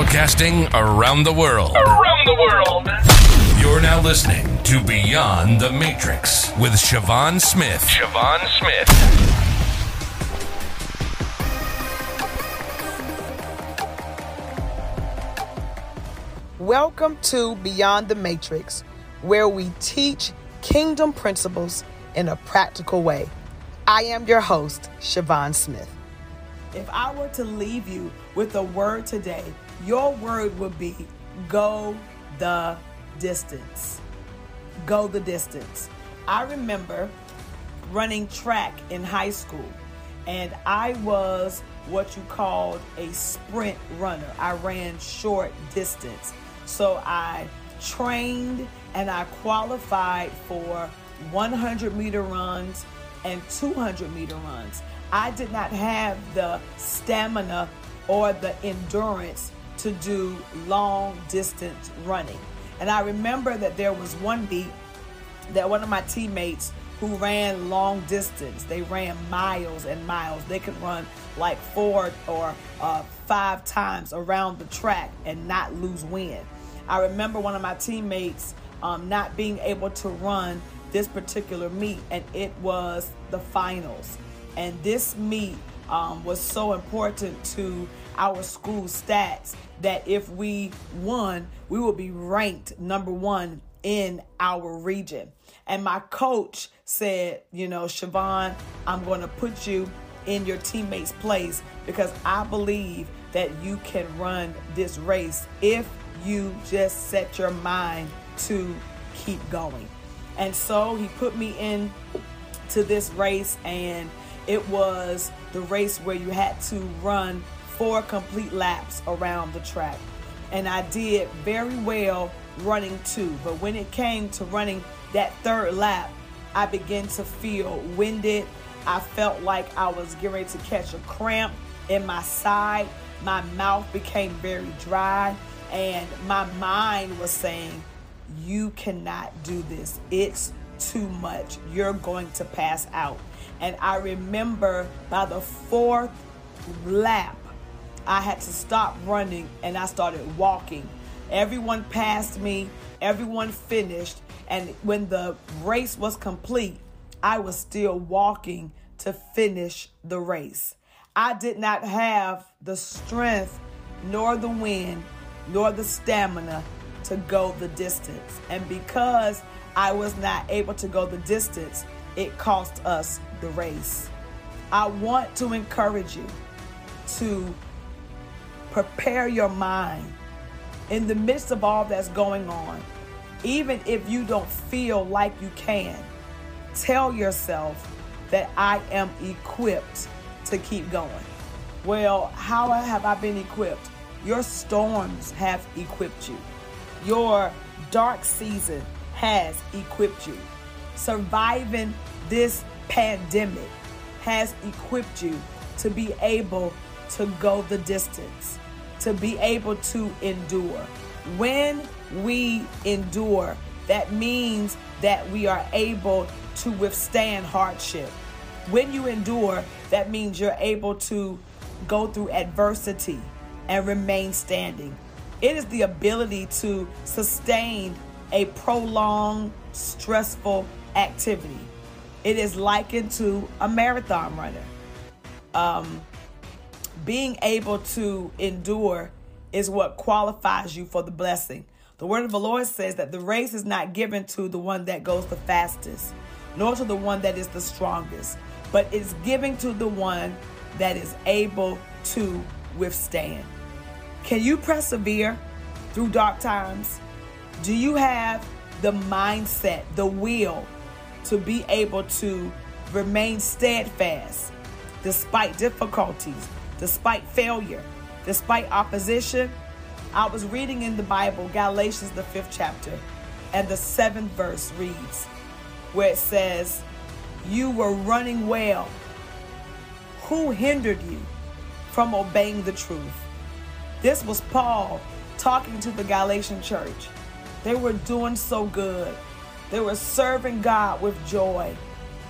Broadcasting around the world. Around the world. You're now listening to Beyond the Matrix with Siobhan Smith. Siobhan Smith. Welcome to Beyond the Matrix, where we teach kingdom principles in a practical way. I am your host, Siobhan Smith. If I were to leave you with a word today, your word would be go the distance. Go the distance. I remember running track in high school, and I was what you called a sprint runner. I ran short distance. So I trained and I qualified for 100 meter runs and 200 meter runs. I did not have the stamina or the endurance to do long distance running. And I remember that there was one beat that one of my teammates who ran long distance, they ran miles and miles. They could run like four or uh, five times around the track and not lose wind. I remember one of my teammates um, not being able to run this particular meet, and it was the finals. And this meet um, was so important to our school stats that if we won, we would be ranked number one in our region. And my coach said, you know, Siobhan, I'm going to put you in your teammates' place because I believe that you can run this race if you just set your mind to keep going. And so he put me in to this race and it was the race where you had to run four complete laps around the track. And I did very well running two, but when it came to running that third lap, I began to feel winded. I felt like I was getting to catch a cramp in my side. My mouth became very dry and my mind was saying, You cannot do this. It's too much. You're going to pass out. And I remember by the fourth lap, I had to stop running and I started walking. Everyone passed me, everyone finished. And when the race was complete, I was still walking to finish the race. I did not have the strength nor the wind nor the stamina to go the distance. And because I was not able to go the distance, it cost us the race. I want to encourage you to prepare your mind in the midst of all that's going on. Even if you don't feel like you can, tell yourself that I am equipped to keep going. Well, how have I been equipped? Your storms have equipped you. Your dark season has equipped you. Surviving this pandemic has equipped you to be able to go the distance, to be able to endure. When we endure, that means that we are able to withstand hardship. When you endure, that means you're able to go through adversity and remain standing. It is the ability to sustain a prolonged, stressful activity. It is likened to a marathon runner. Um, being able to endure is what qualifies you for the blessing. The word of the Lord says that the race is not given to the one that goes the fastest, nor to the one that is the strongest, but it's given to the one that is able to withstand. Can you persevere through dark times? Do you have the mindset, the will to be able to remain steadfast despite difficulties, despite failure, despite opposition? I was reading in the Bible, Galatians, the fifth chapter, and the seventh verse reads, where it says, You were running well. Who hindered you from obeying the truth? This was Paul talking to the Galatian church. They were doing so good. They were serving God with joy.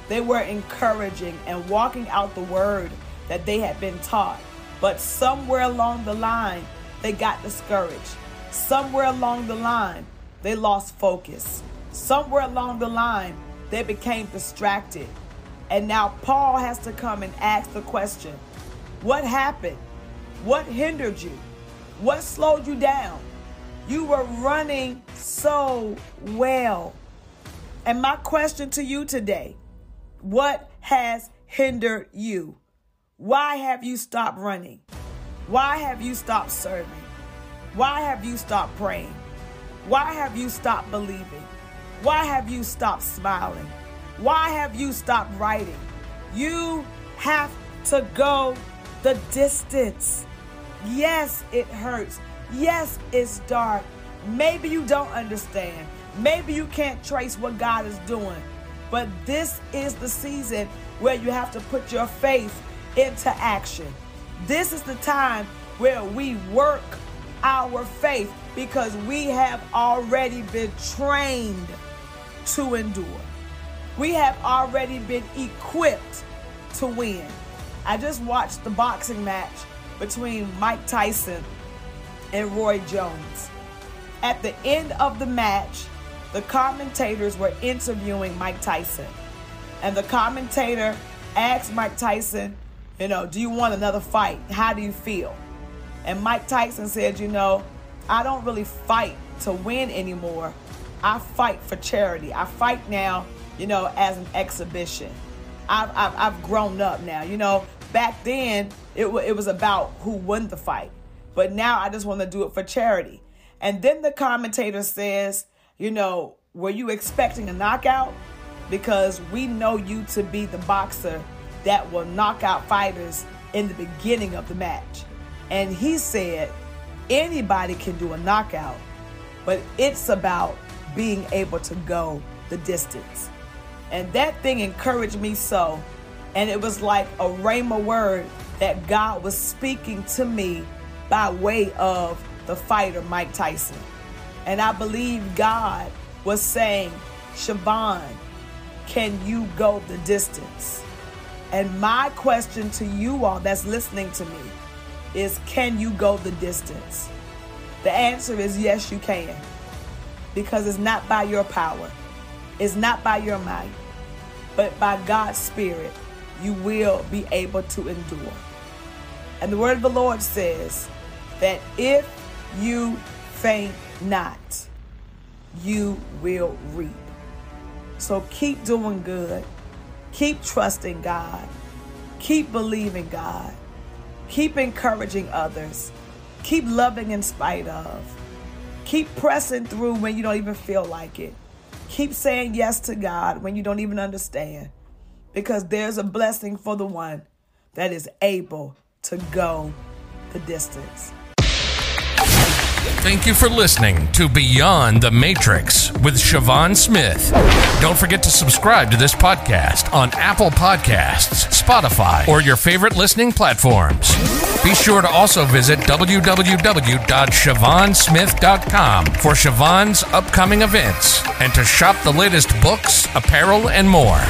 They were encouraging and walking out the word that they had been taught. But somewhere along the line, they got discouraged. Somewhere along the line, they lost focus. Somewhere along the line, they became distracted. And now Paul has to come and ask the question What happened? What hindered you? What slowed you down? You were running so well. And my question to you today what has hindered you? Why have you stopped running? Why have you stopped serving? Why have you stopped praying? Why have you stopped believing? Why have you stopped smiling? Why have you stopped writing? You have to go the distance. Yes, it hurts. Yes, it's dark. Maybe you don't understand. Maybe you can't trace what God is doing. But this is the season where you have to put your faith into action. This is the time where we work our faith because we have already been trained to endure. We have already been equipped to win. I just watched the boxing match between Mike Tyson and Roy Jones. At the end of the match, the commentators were interviewing Mike Tyson. And the commentator asked Mike Tyson, you know, do you want another fight? How do you feel? And Mike Tyson said, you know, I don't really fight to win anymore. I fight for charity. I fight now, you know, as an exhibition. I've, I've, I've grown up now. You know, back then it, w- it was about who won the fight. But now I just want to do it for charity. And then the commentator says, you know, were you expecting a knockout? Because we know you to be the boxer that will knock out fighters in the beginning of the match. And he said, anybody can do a knockout, but it's about being able to go the distance. And that thing encouraged me so. And it was like a rhema word that God was speaking to me by way of the fighter Mike Tyson. And I believe God was saying, Siobhan, can you go the distance? And my question to you all that's listening to me is can you go the distance? The answer is yes, you can. Because it's not by your power, it's not by your might, but by God's Spirit, you will be able to endure. And the word of the Lord says that if you faint not, you will reap. So keep doing good. Keep trusting God. Keep believing God. Keep encouraging others. Keep loving in spite of. Keep pressing through when you don't even feel like it. Keep saying yes to God when you don't even understand. Because there's a blessing for the one that is able to go the distance. Thank you for listening to Beyond the Matrix with Siobhan Smith. Don't forget to subscribe to this podcast on Apple Podcasts, Spotify, or your favorite listening platforms. Be sure to also visit www.siobhansmith.com for Siobhan's upcoming events and to shop the latest books, apparel, and more.